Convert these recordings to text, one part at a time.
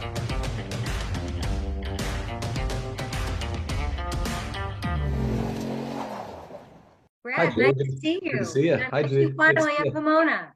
Brad, Hi, nice to see you. Good to see you. Nice Hi, to Judy. see you Finally at. Pomona.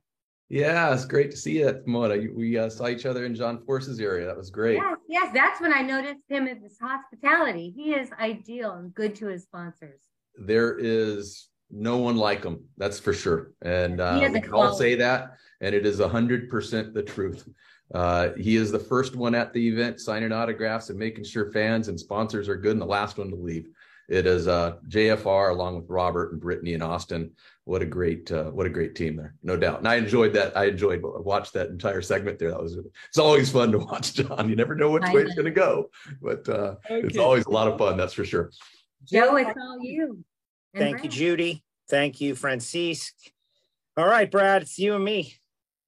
Yeah, it's great to see you at Pomona. We uh, saw each other in John Force's area. That was great. Yes, yes, that's when I noticed him at his hospitality. He is ideal and good to his sponsors. There is no one like him, that's for sure. And uh, we can all say that, and it is 100% the truth. Uh, he is the first one at the event signing autographs and making sure fans and sponsors are good, and the last one to leave. It is uh, JFR along with Robert and Brittany and Austin. What a great, uh, what a great team there, no doubt. And I enjoyed that. I enjoyed watched that entire segment there. That was it's always fun to watch John. You never know which way it's going to go, but uh, it's always a lot of fun. That's for sure. Joe, it's all you. And Thank you, Judy. Thank you, Francisque. All right, Brad, it's you and me.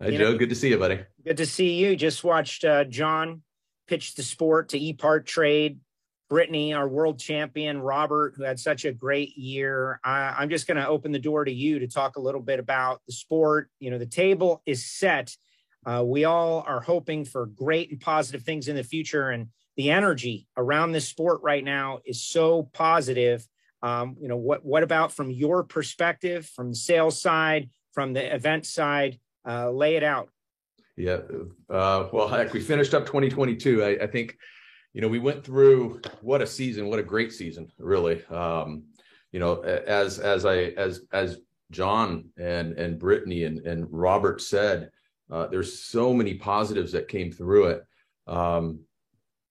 Hey, You know- Joe, good to see you, buddy. Good to see you. Just watched uh, John pitch the sport to E-Part Trade. Brittany, our world champion, Robert, who had such a great year. I, I'm just going to open the door to you to talk a little bit about the sport. You know, the table is set. Uh, we all are hoping for great and positive things in the future, and the energy around this sport right now is so positive. Um, you know, what what about from your perspective, from the sales side, from the event side? Uh, lay it out. Yeah. Uh, well, heck, we finished up 2022. I, I think, you know, we went through what a season, what a great season, really. Um, you know, as as I as as John and and Brittany and and Robert said, uh, there's so many positives that came through it. Um,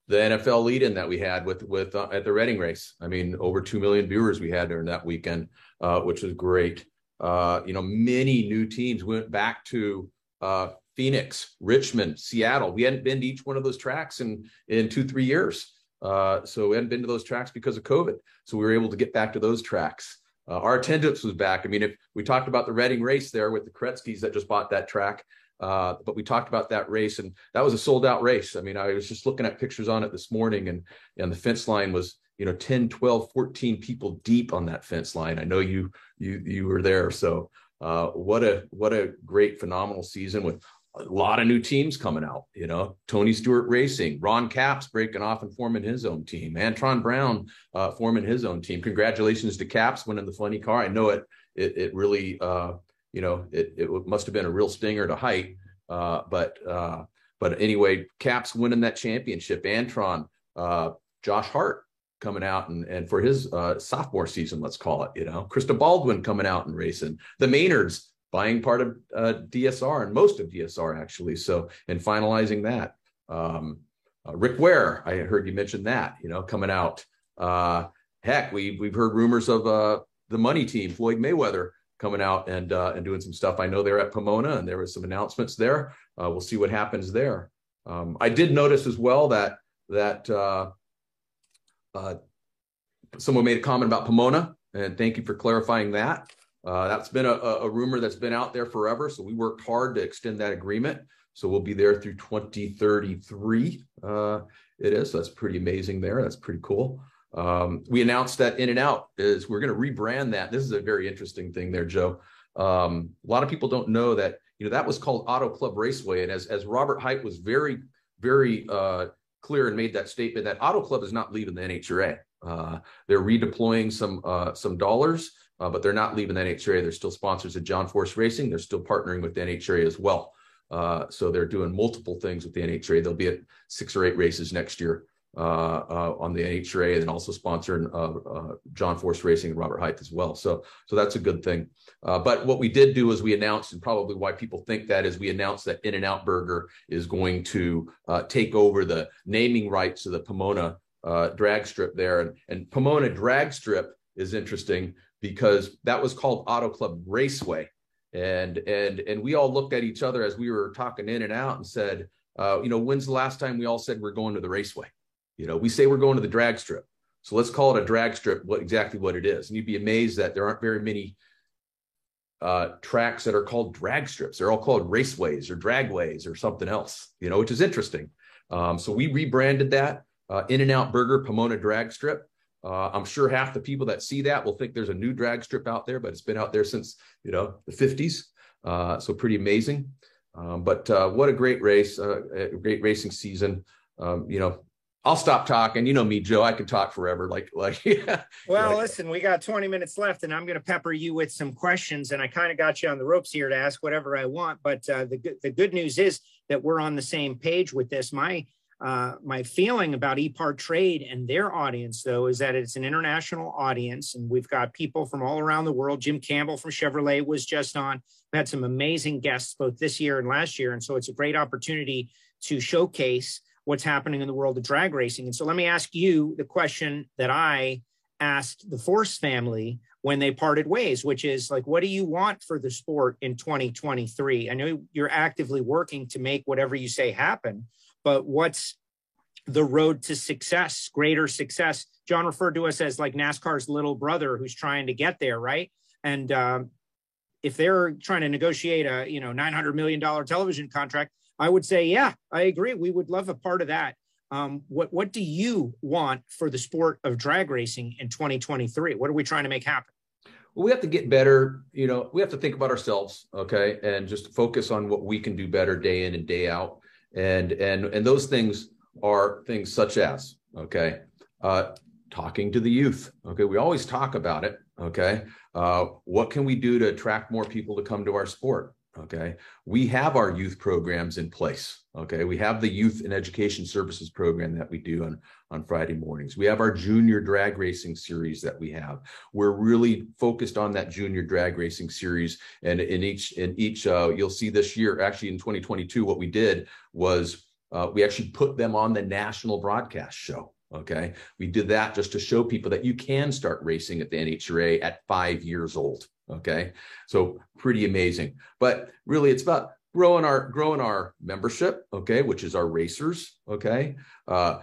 the NFL lead-in that we had with with uh, at the Reading race. I mean, over two million viewers we had during that weekend, uh, which was great. Uh, you know, many new teams went back to uh, Phoenix, Richmond, Seattle. We hadn't been to each one of those tracks in in two three years. Uh, so we hadn't been to those tracks because of COVID. So we were able to get back to those tracks. Uh, our attendance was back. I mean, if we talked about the Reading race there with the Kretzkys that just bought that track, uh, but we talked about that race and that was a sold out race. I mean, I was just looking at pictures on it this morning and, and the fence line was, you know, 10, 12, 14 people deep on that fence line. I know you, you, you were there. So, uh, what a, what a great, phenomenal season with a lot of new teams coming out, you know, Tony Stewart Racing, Ron Capps breaking off and forming his own team, Antron Brown, uh, forming his own team. Congratulations to Capps winning the funny car. I know it, it, it really, uh, you know, it, it must have been a real stinger to Hight. Uh, but, uh, but anyway, Capps winning that championship, Antron, uh, Josh Hart coming out and, and for his, uh, sophomore season, let's call it, you know, Krista Baldwin coming out and racing the Maynards buying part of, uh, DSR and most of DSR actually. So, and finalizing that, um, uh, Rick Ware, I heard you mention that, you know, coming out, uh, heck, we, we've heard rumors of, uh, the money team, Floyd Mayweather, coming out and uh, and doing some stuff. I know they're at Pomona, and there was some announcements there. Uh, we'll see what happens there. Um, I did notice as well that that uh, uh, someone made a comment about Pomona, and thank you for clarifying that. Uh, that's been a, a rumor that's been out there forever. So we worked hard to extend that agreement. So we'll be there through 2033. Uh, it is. So that's pretty amazing there. That's pretty cool. Um, we announced that In-N-Out is we're going to rebrand that. This is a very interesting thing there, Joe. Um, a lot of people don't know that you know that was called Auto Club Raceway, and as as Robert Hight was very very uh, clear and made that statement that Auto Club is not leaving the NHRA. Uh, they're redeploying some uh, some dollars, uh, but they're not leaving the NHRA. They're still sponsors of John Force Racing. They're still partnering with the NHRA as well. Uh, so they're doing multiple things with the NHRA. They'll be at six or eight races next year on the NHRA, and also sponsoring uh, uh, John Force Racing and Robert Hight as well. So, so that's a good thing. Uh, but what we did do is we announced, and probably why people think that is we announced that In-N-Out Burger is going to uh, take over the naming rights of the Pomona uh, drag strip there, and, and Pomona drag strip is interesting because that was called Auto Club Raceway, and and and we all looked at each other as we were talking in and out and said, uh, you know, when's the last time we all said we're going to the raceway? You know, we say we're going to the drag strip. So let's call it a drag strip, what exactly what it is. And you'd be amazed that there aren't very many uh, tracks that are called drag strips. They're all called raceways or dragways or something else, you know, which is interesting. Um, so we rebranded that uh, In-N-Out Burger Pomona Drag Strip. Uh, I'm sure half the people that see that will think there's a new drag strip out there, but it's been out there since you know the 50s. Uh, so pretty amazing. Um, but uh, what a great race, uh, a great racing season. um, you know, I'll stop talking. You know me, Joe. I could talk forever. Like, like. Yeah. Well, like, listen, we got 20 minutes left, and I'm going to pepper you with some questions. And I kind of got you on the ropes here to ask whatever I want. But uh, the the good news is that we're on the same page with this. My uh, my feeling about ePart Trade and their audience, though, is that it's an international audience, and we've got people from all around the world. Jim Campbell from Chevrolet was just on. We had some amazing guests both this year and last year, and so it's a great opportunity to showcase what's happening in the world of drag racing. And so, let me ask you the question that I asked the Force family when they parted ways, which is like, what do you want for the sport in 2023? I know you're actively working to make whatever you say happen but what's the road to success, greater success? John referred to us as like NASCAR's little brother who's trying to get there, right? And um, if they're trying to negotiate a you know 900 million dollar television contract, I would say, yeah, I agree. We would love a part of that. Um, what what do you want for the sport of drag racing in 2023? What are we trying to make happen? Well, we have to get better. You know, we have to think about ourselves, okay, and just focus on what we can do better day in and day out and and and those things are things such as okay uh, talking to the youth okay we always talk about it okay uh, what can we do to attract more people to come to our sport okay? We have our youth programs in place okay? We have the youth and education services program that we do on on friday mornings. We have our junior drag racing series that we have. We're really focused on that junior drag racing series and in each in each uh, you'll see this year actually in 2022 what we did was uh, we actually put them on the national broadcast show okay? We did that just to show people that you can start racing at the nhra at five years old Okay. So pretty amazing. But really it's about growing our growing our membership, okay, which is our racers, okay. Uh,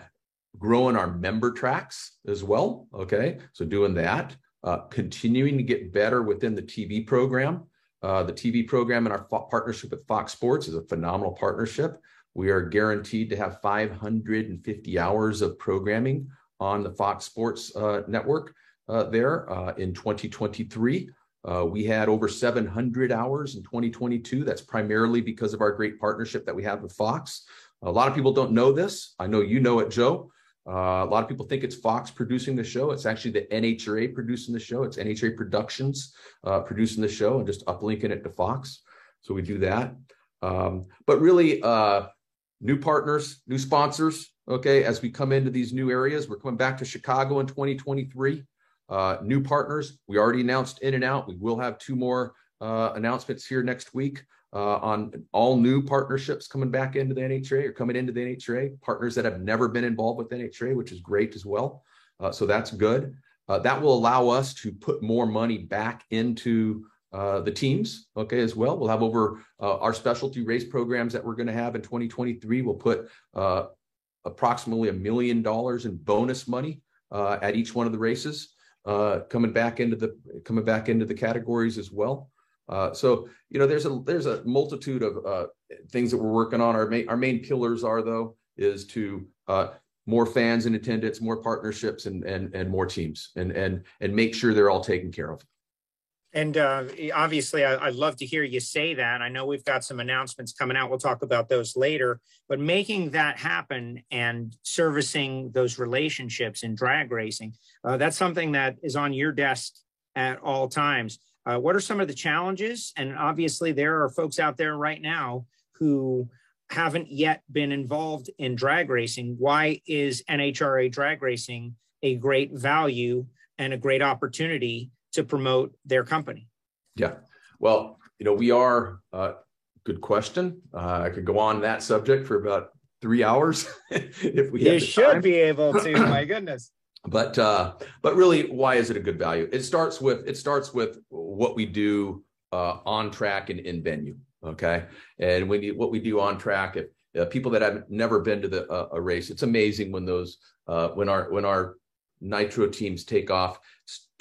growing our member tracks as well, okay. So doing that, uh, continuing to get better within the TV program. Uh, the TV program and our fo- partnership with Fox Sports is a phenomenal partnership. We are guaranteed to have 550 hours of programming on the Fox Sports uh, network uh, there uh, in 2023. Uh, we had over 700 hours in 2022. That's primarily because of our great partnership that we have with Fox. A lot of people don't know this. I know you know it, Joe. Uh, a lot of people think it's Fox producing the show. It's actually the NHRA producing the show. It's NHRA Productions uh, producing the show and just uplinking it to Fox. So we do that. Um, but really, uh, new partners, new sponsors. Okay, as we come into these new areas, we're coming back to Chicago in 2023. Uh, new partners, we already announced In-N-Out. We will have two more uh, announcements here next week uh, on all new partnerships coming back into the NHRA or coming into the NHRA, partners that have never been involved with NHRA, which is great as well. Uh, so that's good. Uh, that will allow us to put more money back into uh, the teams, okay, as well. We'll have over our specialty race programs that we're going to have in 2023. We'll put approximately a million dollars in bonus money at each one of the races uh, coming back into the coming back into the categories as well. Uh, so you know, there's a there's a multitude of uh, things that we're working on. Our main our main pillars are though is to uh, more fans in attendance, more partnerships, and and and more teams, and and and make sure they're all taken care of. And uh, obviously, I, would love to hear you say that. I know we've got some announcements coming out. We'll talk about those later. But making that happen and servicing those relationships in drag racing, uh, that's something that is on your desk at all times. Uh, what are some of the challenges? And obviously, there are folks out there right now who haven't yet been involved in drag racing. Why is NHRA drag racing a great value and a great opportunity to promote their company? Yeah. Well, you know, we are, uh, good question. Uh, I could go on that subject for about three hours if we You should time. be able to, my goodness. But uh, but really, why is it a good value? It starts with it starts with what we do uh, on track and in venue. Okay, and when you, what we do on track, if uh, people that have never been to the uh, a race, it's amazing when those uh, when our when our nitro teams take off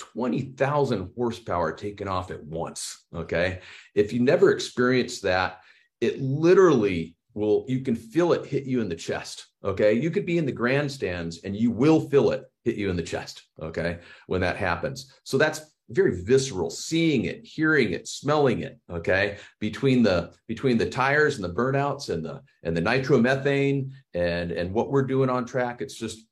20,000 horsepower taken off at once. Okay. If you never experienced that, it literally will, you can feel it hit you in the chest. Okay. You could be in the grandstands and you will feel it hit you in the chest. Okay. When that happens. So that's, very visceral, seeing it, hearing it, smelling it. Okay, between the between the tires and the burnouts and the and the nitromethane and and what we're doing on track, it's just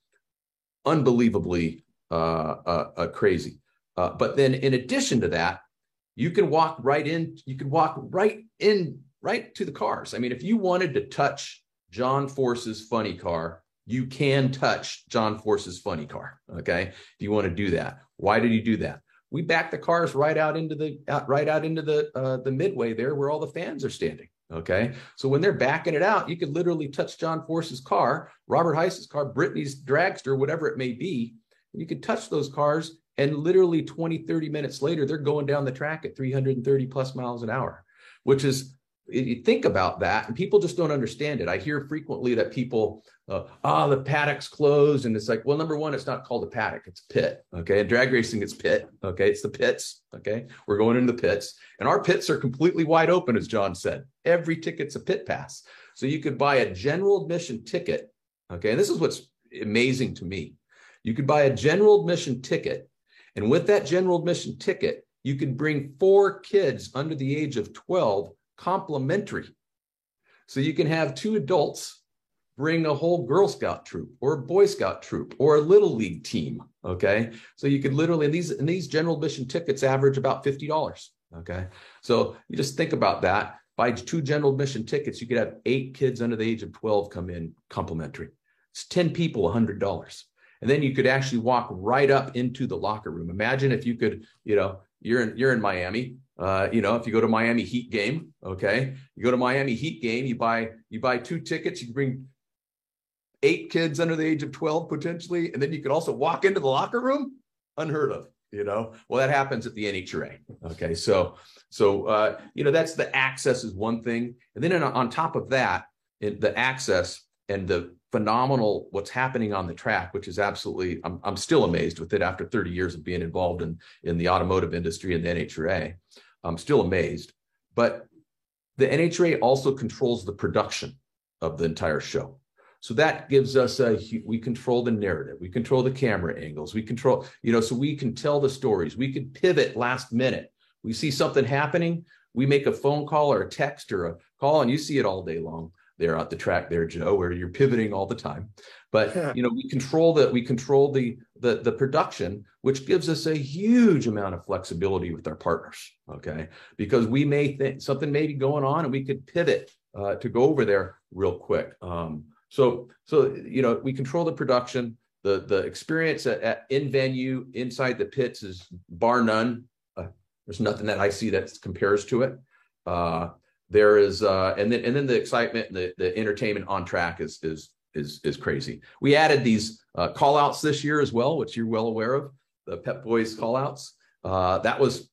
unbelievably uh, uh, uh, crazy. Uh, but then, in addition to that, you can walk right in. You can walk right in, right to the cars. I mean, if you wanted to touch John Force's funny car, you can touch John Force's funny car. Okay, if you want to do that, why did you do that? We back the cars right out into the out, right out into the uh, the midway there where all the fans are standing. Okay, so when they're backing it out, you could literally touch John Force's car, Robert Hight's car, Brittany's dragster, whatever it may be. You could touch those cars and literally 20, 30 minutes later, they're going down the track at 330 plus miles an hour, which is, you think about that, and people just don't understand it. I hear frequently that people, uh, ah, the paddock's closed. And it's like, well, number one, it's not called a paddock, it's a pit. Okay. And drag racing, it's pit. Okay. It's the pits. Okay. We're going into the pits, and our pits are completely wide open, as John said. Every ticket's a pit pass. So you could buy a general admission ticket. Okay. And this is what's amazing to me. You could buy a general admission ticket and with that general admission ticket, you can bring four kids under the age of 12 complimentary. So you can have two adults bring a whole Girl Scout troop or a Boy Scout troop or a Little League team. Okay. So you could literally, and these, and these general admission tickets average about $50. Okay. So you just think about that. Buy two general admission tickets, you could have eight kids under the age of 12 come in complimentary. It's 10 people, $100 and then you could actually walk right up into the locker room. Imagine if you could, you know, you're in you're in Miami. Uh, you know, if you go to Miami Heat game, okay, you go to Miami Heat game, you buy you buy two tickets, you bring eight kids under the age of 12 potentially, and then you could also walk into the locker room. Unheard of, you know. Well, that happens at the NHRA. Okay, so so uh, you know that's the access is one thing, and then on top of that, the access and the phenomenal what's happening on the track, which is absolutely, I'm, I'm still amazed with it after 30 years of being involved in, in the automotive industry and the NHRA. I'm still amazed. But the NHRA also controls the production of the entire show. So that gives us a, we control the narrative, we control the camera angles, we control, you know, so we can tell the stories, we can pivot last minute. We see something happening, we make a phone call or a text or a call, and you see it all day long there at the track there, Joe, where you're pivoting all the time. But you know, we control that we control the the the production, which gives us a huge amount of flexibility with our partners. Okay, because we may think something may be going on, and we could pivot uh, to go over there real quick. Um, so so you know, we control the production. The the experience at, at in venue inside the pits is bar none. Uh, there's nothing that I see that compares to it. Uh, there is uh, and then and then the excitement the, the entertainment on track is is is is crazy. We added these uh, call outs this year as well which you're well aware of the pep boys call outs uh, that was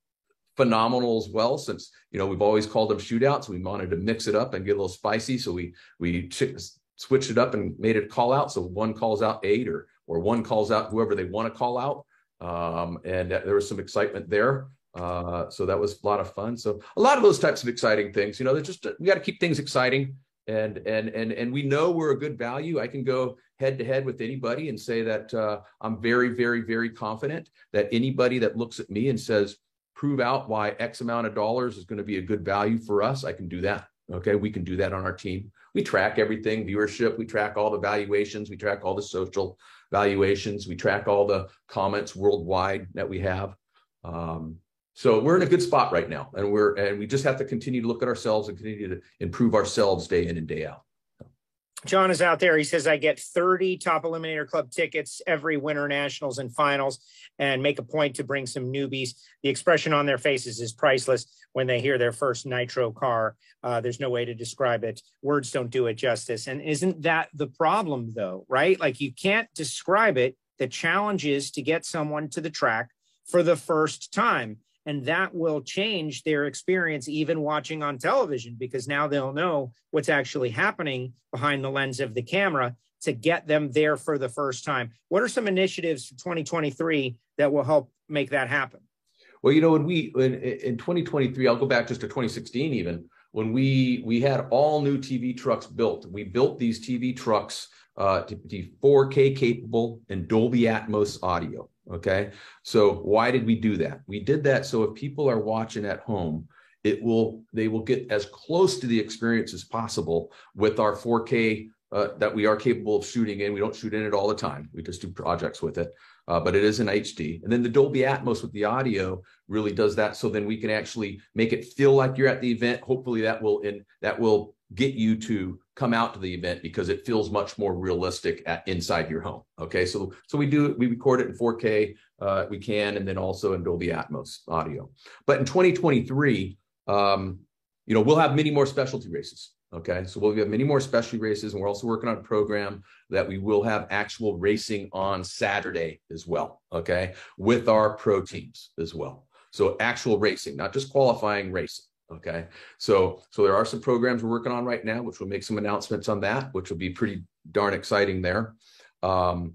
phenomenal as well since you know we've always called them shootouts. We wanted to mix it up and get a little spicy so we we switched it up and made it call out so one calls out eight or or one calls out whoever they want to call out. Um, and there was some excitement there uh, so that was a lot of fun. So a lot of those types of exciting things, you know, they're just we got to keep things exciting, and and and and we know we're a good value. I can go head to head with anybody and say that uh, I'm very, very, very confident that anybody that looks at me and says, prove out why X amount of dollars is going to be a good value for us, I can do that. Okay, we can do that on our team. We track everything, viewership. We track all the valuations. We track all the social valuations. We track all the comments worldwide that we have. Um, so we're in a good spot right now, and we're and we just have to continue to look at ourselves and continue to improve ourselves day in and day out. John is out there. He says, I get 30 top Eliminator Club tickets every winter nationals and finals and make a point to bring some newbies. The expression on their faces is priceless when they hear their first nitro car. Uh, there's no way to describe it. Words don't do it justice. And isn't that the problem, though, right? Like you can't describe it. The challenge is to get someone to the track for the first time and that will change their experience even watching on television because now they'll know what's actually happening behind the lens of the camera to get them there for the first time. What are some initiatives for 2023 that will help make that happen? Well you know when we in, in 2023 i'll go back just to 2016 even when we we had all new tv trucks built. We built these tv trucks uh, to be 4k capable and dolby atmos audio Okay. So why did we do that? We did that so if people are watching at home, it will they will get as close to the experience as possible with our 4K uh, that we are capable of shooting in. We don't shoot in it all the time. We just do projects with it, uh, but it is in HD. And then the Dolby Atmos with the audio really does that. So then we can actually make it feel like you're at the event. Hopefully that will in that will get you to come out to the event because it feels much more realistic at inside your home. Okay, so so we do we record it in 4K. Uh, we can, and then also in Dolby Atmos audio. But in 2023, um, you know, we'll have many more specialty races. Okay, so we'll have many more specialty races, and we're also working on a program that we will have actual racing on Saturday as well. Okay, with our pro teams as well. So actual racing, not just qualifying racing. Okay, so so there are some programs we're working on right now, which will make some announcements on that, which will be pretty darn exciting there. Um,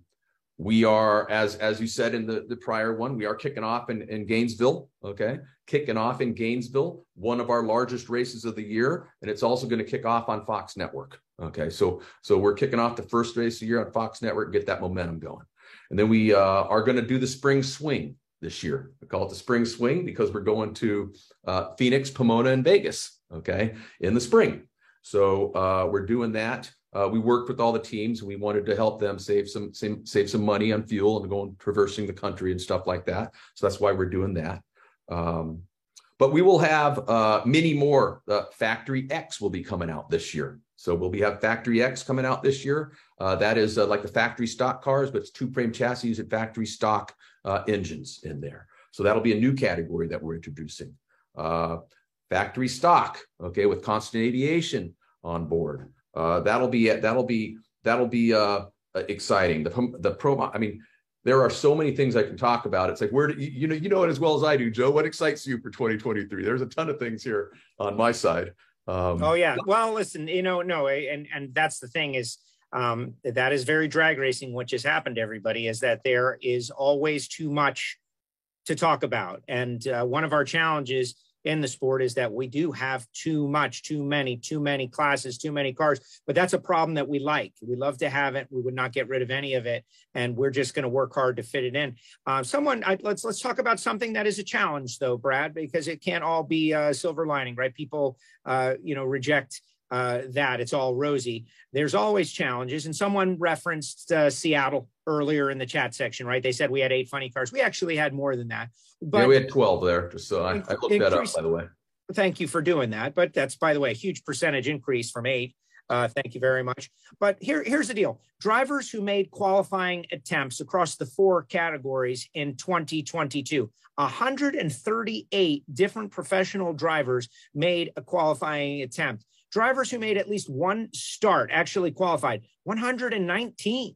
we are, as as you said in the the prior one, we are kicking off in, in Gainesville. Okay, kicking off in Gainesville, one of our largest races of the year, and it's also going to kick off on Fox Network. Okay, so so we're kicking off the first race of the year on Fox Network, get that momentum going, and then we uh, are going to do the spring swing this year. We call it the spring swing because we're going to uh, Phoenix, Pomona, and Vegas, okay, in the spring. So uh, we're doing that. Uh, we worked with all the teams and we wanted to help them save some, save, save some money on fuel and going traversing the country and stuff like that. So that's why we're doing that. Um, but we will have uh, many more. Uh, Factory X will be coming out this year. So we'll be have Factory X coming out this year. Uh, that is uh, like the factory stock cars, but it's two frame chassis and factory stock uh, engines in there. So that'll be a new category that we're introducing. Uh, factory stock, okay, with constant aviation on board. Uh, that'll be that'll be that'll be uh, exciting. The the pro, I mean, there are so many things I can talk about. It's like where do you, you know you know it as well as I do, Joe. What excites you for 2023? There's a ton of things here on my side. Um, oh yeah. Well, listen, you know, no, and and that's the thing is um, that is very drag racing, What just happened to everybody, is that there is always too much to talk about. And uh, one of our challenges in the sport is that we do have too much, too many, too many classes, too many cars. But that's a problem that we like. We love to have it. We would not get rid of any of it, and we're just going to work hard to fit it in. Uh, someone, I, let's let's talk about something that is a challenge, though, Brad, because it can't all be a silver lining, right? People, uh, you know, reject uh, that it's all rosy. There's always challenges. And someone referenced uh, Seattle earlier in the chat section, right? They said we had eight funny cars. We actually had more than that. But yeah, we had 12 there. Just so I, I looked that up, by the way. Thank you for doing that. But that's, by the way, a huge percentage increase from eight. Uh, thank you very much. But here, here's the deal drivers who made qualifying attempts across the four categories in 2022, 138 different professional drivers made a qualifying attempt. Drivers who made at least one start actually qualified 119.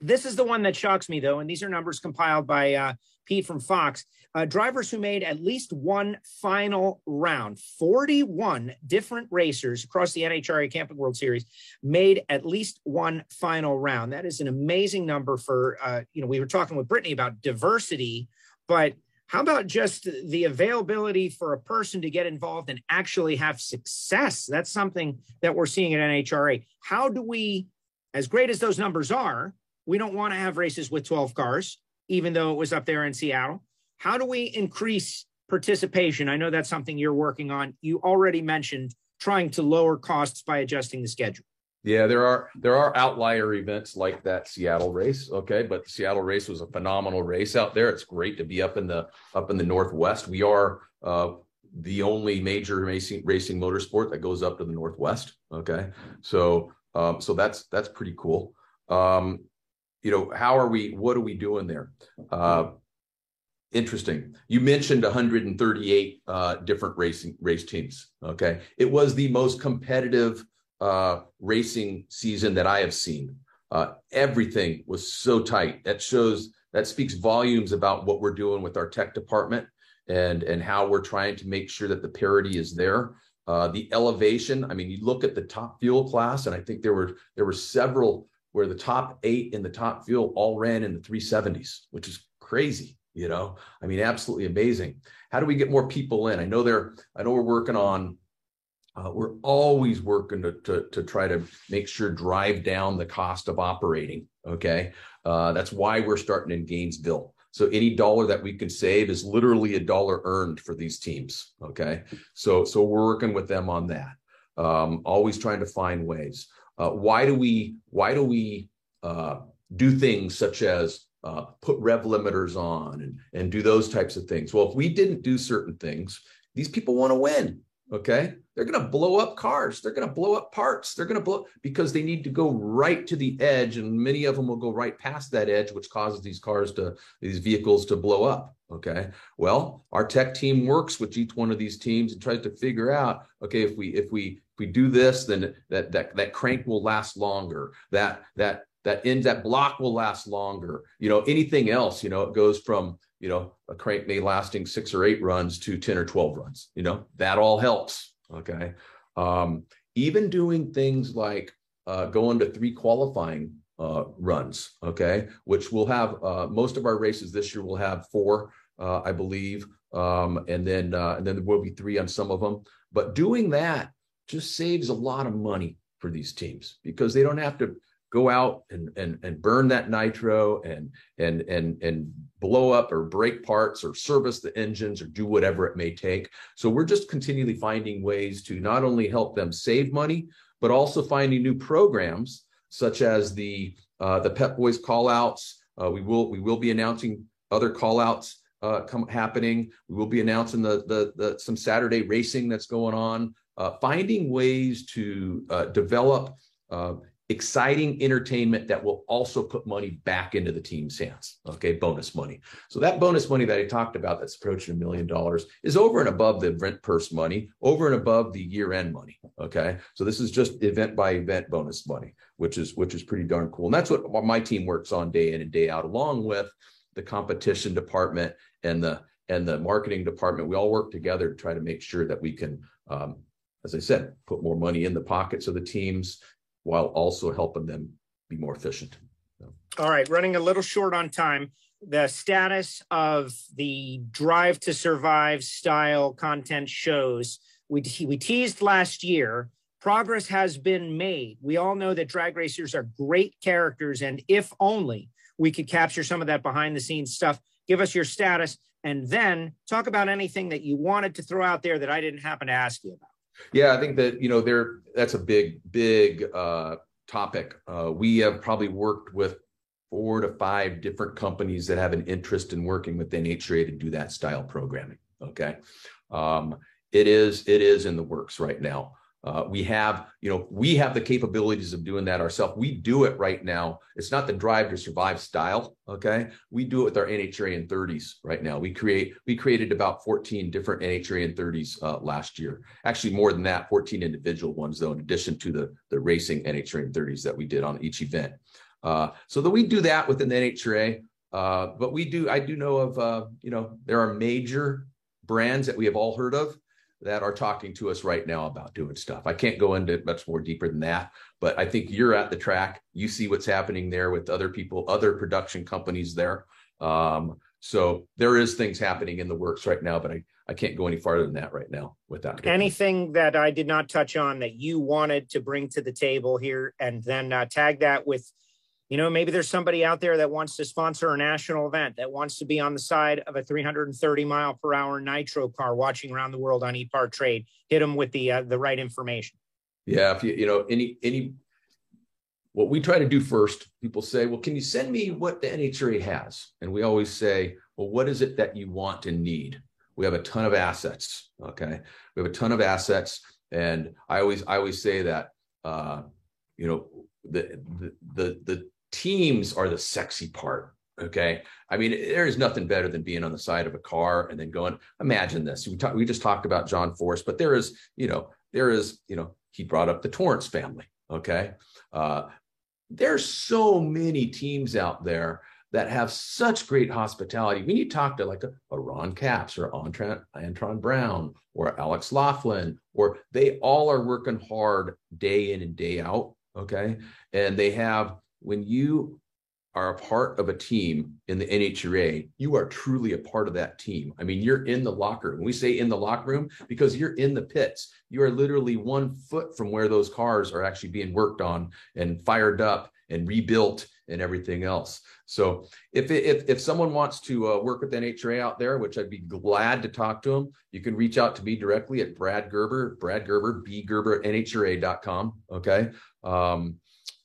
This is the one that shocks me, though, and these are numbers compiled by uh, Pete from Fox. Uh, drivers who made at least one final round, 41 different racers across the NHRA Camping World Series made at least one final round. That is an amazing number for, uh, you know, we were talking with Brittany about diversity, but how about just the availability for a person to get involved and actually have success? That's something that we're seeing at NHRA. How do we, as great as those numbers are, we don't want to have races with 12 cars, even though it was up there in Seattle. How do we increase participation? I know that's something you're working on. You already mentioned trying to lower costs by adjusting the schedule. Yeah, there are there are outlier events like that Seattle race, okay, but the Seattle race was a phenomenal race out there. It's great to be up in the up in the Northwest. We are uh, the only major racing racing motorsport that goes up to the Northwest. Okay, so um, so that's that's pretty cool. Um, you know, how are we? What are we doing there? Uh, interesting. You mentioned 138 uh, different racing race teams. Okay, it was the most competitive uh, racing season that I have seen. Uh, everything was so tight. That shows that speaks volumes about what we're doing with our tech department and and how we're trying to make sure that the parity is there. Uh, the elevation. I mean, you look at the top fuel class, and I think there were there were several where the top eight in the top fuel all ran in the 370s, which is crazy. You know, I mean, absolutely amazing. How do we get more people in? I know they're. I know we're working on uh, we're always working to, to, to, try to make sure drive down the cost of operating. Okay. Uh, that's why we're starting in Gainesville. So any dollar that we can save is literally a dollar earned for these teams. Okay. So, so we're working with them on that. Um, always trying to find ways. Uh, why do we, why do we, uh, do things such as uh, put rev limiters on and, and do those types of things. Well, if we didn't do certain things, these people want to win. Okay. They're going to blow up cars. They're going to blow up parts. They're going to blow because they need to go right to the edge. And many of them will go right past that edge, which causes these cars to, these vehicles to blow up. Okay. Well, our tech team works with each one of these teams and tries to figure out, okay, if we, if we, if we do this, then that, that, that crank will last longer. That, that, that ends that block will last longer. You know, anything else, you know, it goes from, you know, a crank may lasting six or eight runs to 10 or 12 runs, you know, that all helps. Okay. Um, even doing things like uh, going to three qualifying uh, runs, okay, which we'll have uh, most of our races this year will have four, uh, I believe, um, and then uh, and then there will be three on some of them. But doing that just saves a lot of money for these teams because they don't have to go out and and and burn that nitro and and and and blow up or break parts or service the engines or do whatever it may take. So we're just continually finding ways to not only help them save money but also finding new programs such as the uh, the pep boys call outs uh, we will we will be announcing other call outs uh, come happening. We will be announcing the, the the some saturday racing that's going on. Uh, finding ways to uh, develop uh, exciting entertainment that will also put money back into the team's hands. Okay, bonus money. So that bonus money that I talked about that's approaching a million dollars is over and above the rent purse money, over and above the year-end money. Okay. So this is just event by event bonus money, which is which is pretty darn cool. And that's what my team works on day in and day out, along with the competition department and the and the marketing department. We all work together to try to make sure that we can um, as I said, put more money in the pockets of the teams while also helping them be more efficient. All right, running a little short on time. The status of the Drive to Survive style content shows we we teased last year. Progress has been made. We all know that drag racers are great characters, and if only we could capture some of that behind the scenes stuff. Give us your status, and then talk about anything that you wanted to throw out there that I didn't happen to ask you about. Yeah, I think that you know there that's a big big uh, topic. Uh, we have probably worked with four to five different companies that have an interest in working with NHRA to do that style programming. Okay, um, it is it is in the works right now. Uh, we have, you know, we have the capabilities of doing that ourselves. We do it right now. It's not the drive to survive style. Okay. We do it with our NHRA in 30s right now. We create, we created about 14 different NHRA in 30s uh, last year. Actually, more than that, 14 individual ones, though, in addition to the, the racing NHRA in 30s that we did on each event. Uh, so that we do that within the NHRA. Uh, but we do, I do know of, uh, you know, there are major brands that we have all heard of that are talking to us right now about doing stuff. I can't go into much more deeper than that, but I think you're at the track. You see what's happening there with other people, other production companies there. Um, so there is things happening in the works right now, but I, I can't go any farther than that right now with that. Anything that I did not touch on that you wanted to bring to the table here and then uh, tag that with you know, maybe there's somebody out there that wants to sponsor a national event that wants to be on the side of a 330 mile per hour nitro car watching around the world on ePart Trade. Hit them with the uh, the right information. Yeah, if you you know any any what we try to do first, people say, "Well, can you send me what the NHRA has?" And we always say, "Well, what is it that you want and need?" We have a ton of assets. Okay, we have a ton of assets, and I always I always say that uh, you know the the the, the teams are the sexy part. Okay. I mean, there is nothing better than being on the side of a car and then going, imagine this. We talk, we just talked about John Force, but there is, you know, there is, you know, he brought up the Torrence family. Okay. Uh, there's so many teams out there that have such great hospitality. When you talk to like a, a Ron Capps or Antron, Antron Brown or Alex Laughlin, or they all are working hard day in and day out. Okay. And they have when you are a part of a team in the NHRA, you are truly a part of that team. I mean, you're in the locker room. We say in the locker room because you're in the pits. You are literally one foot from where those cars are actually being worked on and fired up and rebuilt and everything else. So if if if someone wants to uh, work with NHRA out there, which I'd be glad to talk to them, you can reach out to me directly at Brad Gerber, Brad Gerber, B Gerber, NHRA.com. Okay. Um,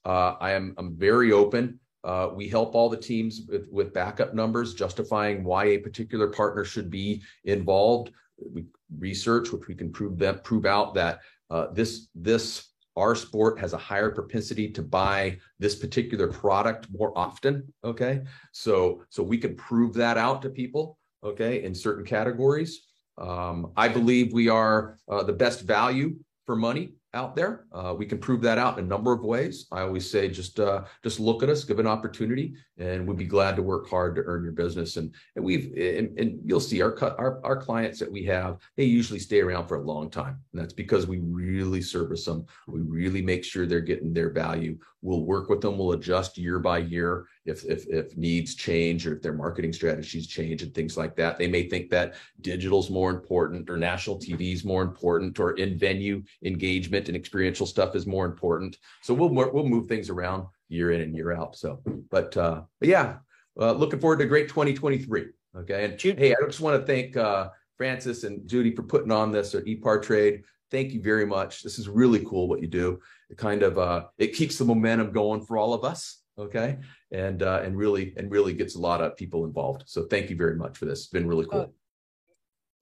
uh, I am I'm very open. Uh, we help all the teams with, with backup numbers, justifying why a particular partner should be involved. We research, which we can prove that prove out that uh, this this our sport has a higher propensity to buy this particular product more often. Okay, so so we can prove that out to people. Okay, in certain categories. Um, I believe we are uh, the best value for money out there. Uh, we can prove that out in a number of ways. I always say just uh, just look at us, give an opportunity, and we'd be glad to work hard to earn your business. And and we've and, and you'll see our, our our clients that we have they usually stay around for a long time, and that's because we really service them. We really make sure they're getting their value. We'll work with them. We'll adjust year by year if if if needs change or if their marketing strategies change and things like that. They may think that digital's more important or national TV is more important or in venue engagement and experiential stuff is more important. So we'll we'll move things around year in and year out. So, but uh, but yeah, uh, looking forward to a great 2023. Okay, and hey, I just want to thank uh, Francis and Judy for putting on this at ePart Trade. Thank you very much. This is really cool what you do. It kind of uh, it keeps the momentum going for all of us okay and uh and really and really gets a lot of people involved so thank you very much for this it's been really cool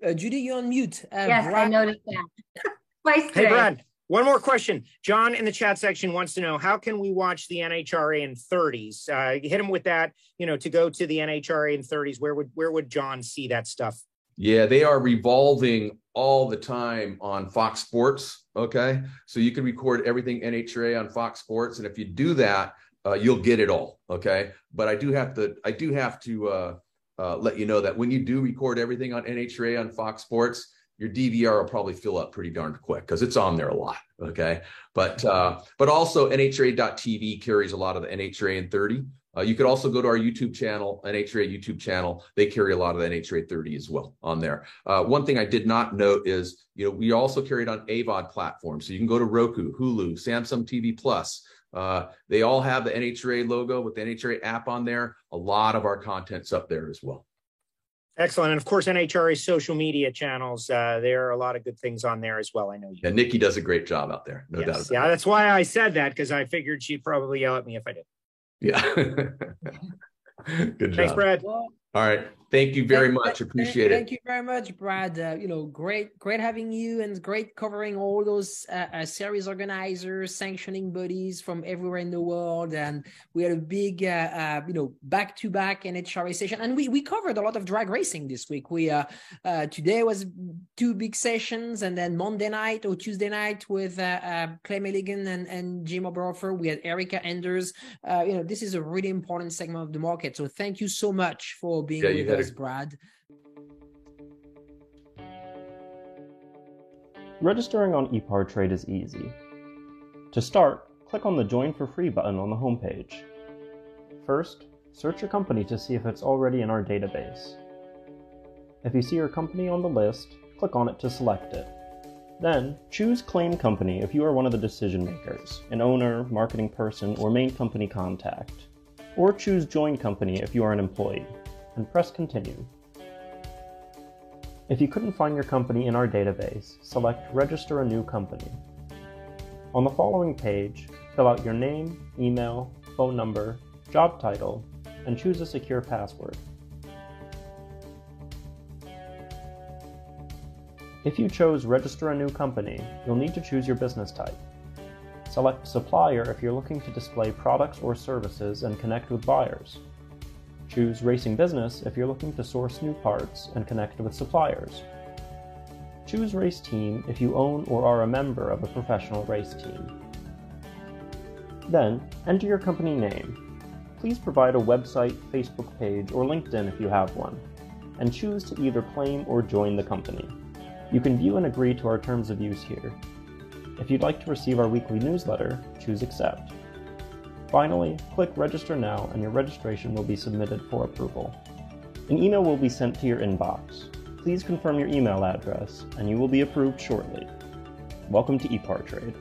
uh, uh, judy you're on mute uh, yes Brad... i noticed that Twice hey brad one more question. John in the chat section wants to know how can we watch the nhra in 30s uh hit him with that you know to go to the nhra in 30s where would where would john see that stuff? Yeah they are revolving all the time on fox sports okay? So you can record everything nhra on fox sports and if you do that uh, you'll get it all. Okay, but I do have to I do have to uh, uh, let you know that when you do record everything on NHRA on Fox Sports, your DVR will probably fill up pretty darn quick because it's on there a lot. Okay, but uh, but also NHRA.tv carries a lot of the NHRA in 30. Uh, you could also go to our YouTube channel, NHRA YouTube channel. They carry a lot of the NHRA 30 as well on there. Uh, one thing I did not note is, you know, we also carried on AVOD platforms. So you can go to Roku, Hulu, Samsung TV Plus, uh, they all have the NHRA logo with the NHRA app on there. A lot of our content's up there as well. Excellent. And of course, NHRA social media channels, uh, there are a lot of good things on there as well. I know you. Yeah, Nikki does a great job out there. No yes. doubt. yeah, that's why I said that because I figured she'd probably yell at me if I did. Yeah. good job. Thanks, Brad. All right. Thank you very much. Appreciate thank, it. Thank you very much, Brad. Uh, you know, great, great having you, and great covering all those uh, uh, series organizers, sanctioning bodies from everywhere in the world, and we had a big, uh, uh, you know, back-to-back NHRA session, and we we covered a lot of drag racing this week. We uh, today was two big sessions, and then Monday night or Tuesday night with Clay Millican and and Jim Oberhofer. We had Erica Enders. you know, this is a really important segment of the market. So thank you so much for being yeah, with us. Brad. Registering on ePart Trade is easy. To start, click on the Join for Free button on the homepage. First, search your company to see if it's already in our database. If you see your company on the list, click on it to select it. Then, choose Claim Company if you are one of the decision makers, an owner, marketing person, or main company contact. Or choose Join Company if you are an employee and press Continue. If you couldn't find your company in our database, select Register a New Company. On the following page, fill out your name, email, phone number, job title, and choose a secure password. If you chose Register a New Company, you'll need to choose your business type. Select Supplier if you're looking to display products or services and connect with buyers. Choose Racing Business if you're looking to source new parts and connect with suppliers. Choose Race Team if you own or are a member of a professional race team. Then, enter your company name. Please provide a website, Facebook page, or LinkedIn if you have one, and choose to either claim or join the company. You can view and agree to our terms of use here. If you'd like to receive our weekly newsletter, choose Accept. Finally, click Register Now and your registration will be submitted for approval. An email will be sent to your inbox. Please confirm your email address and you will be approved shortly. Welcome to ePart Trade.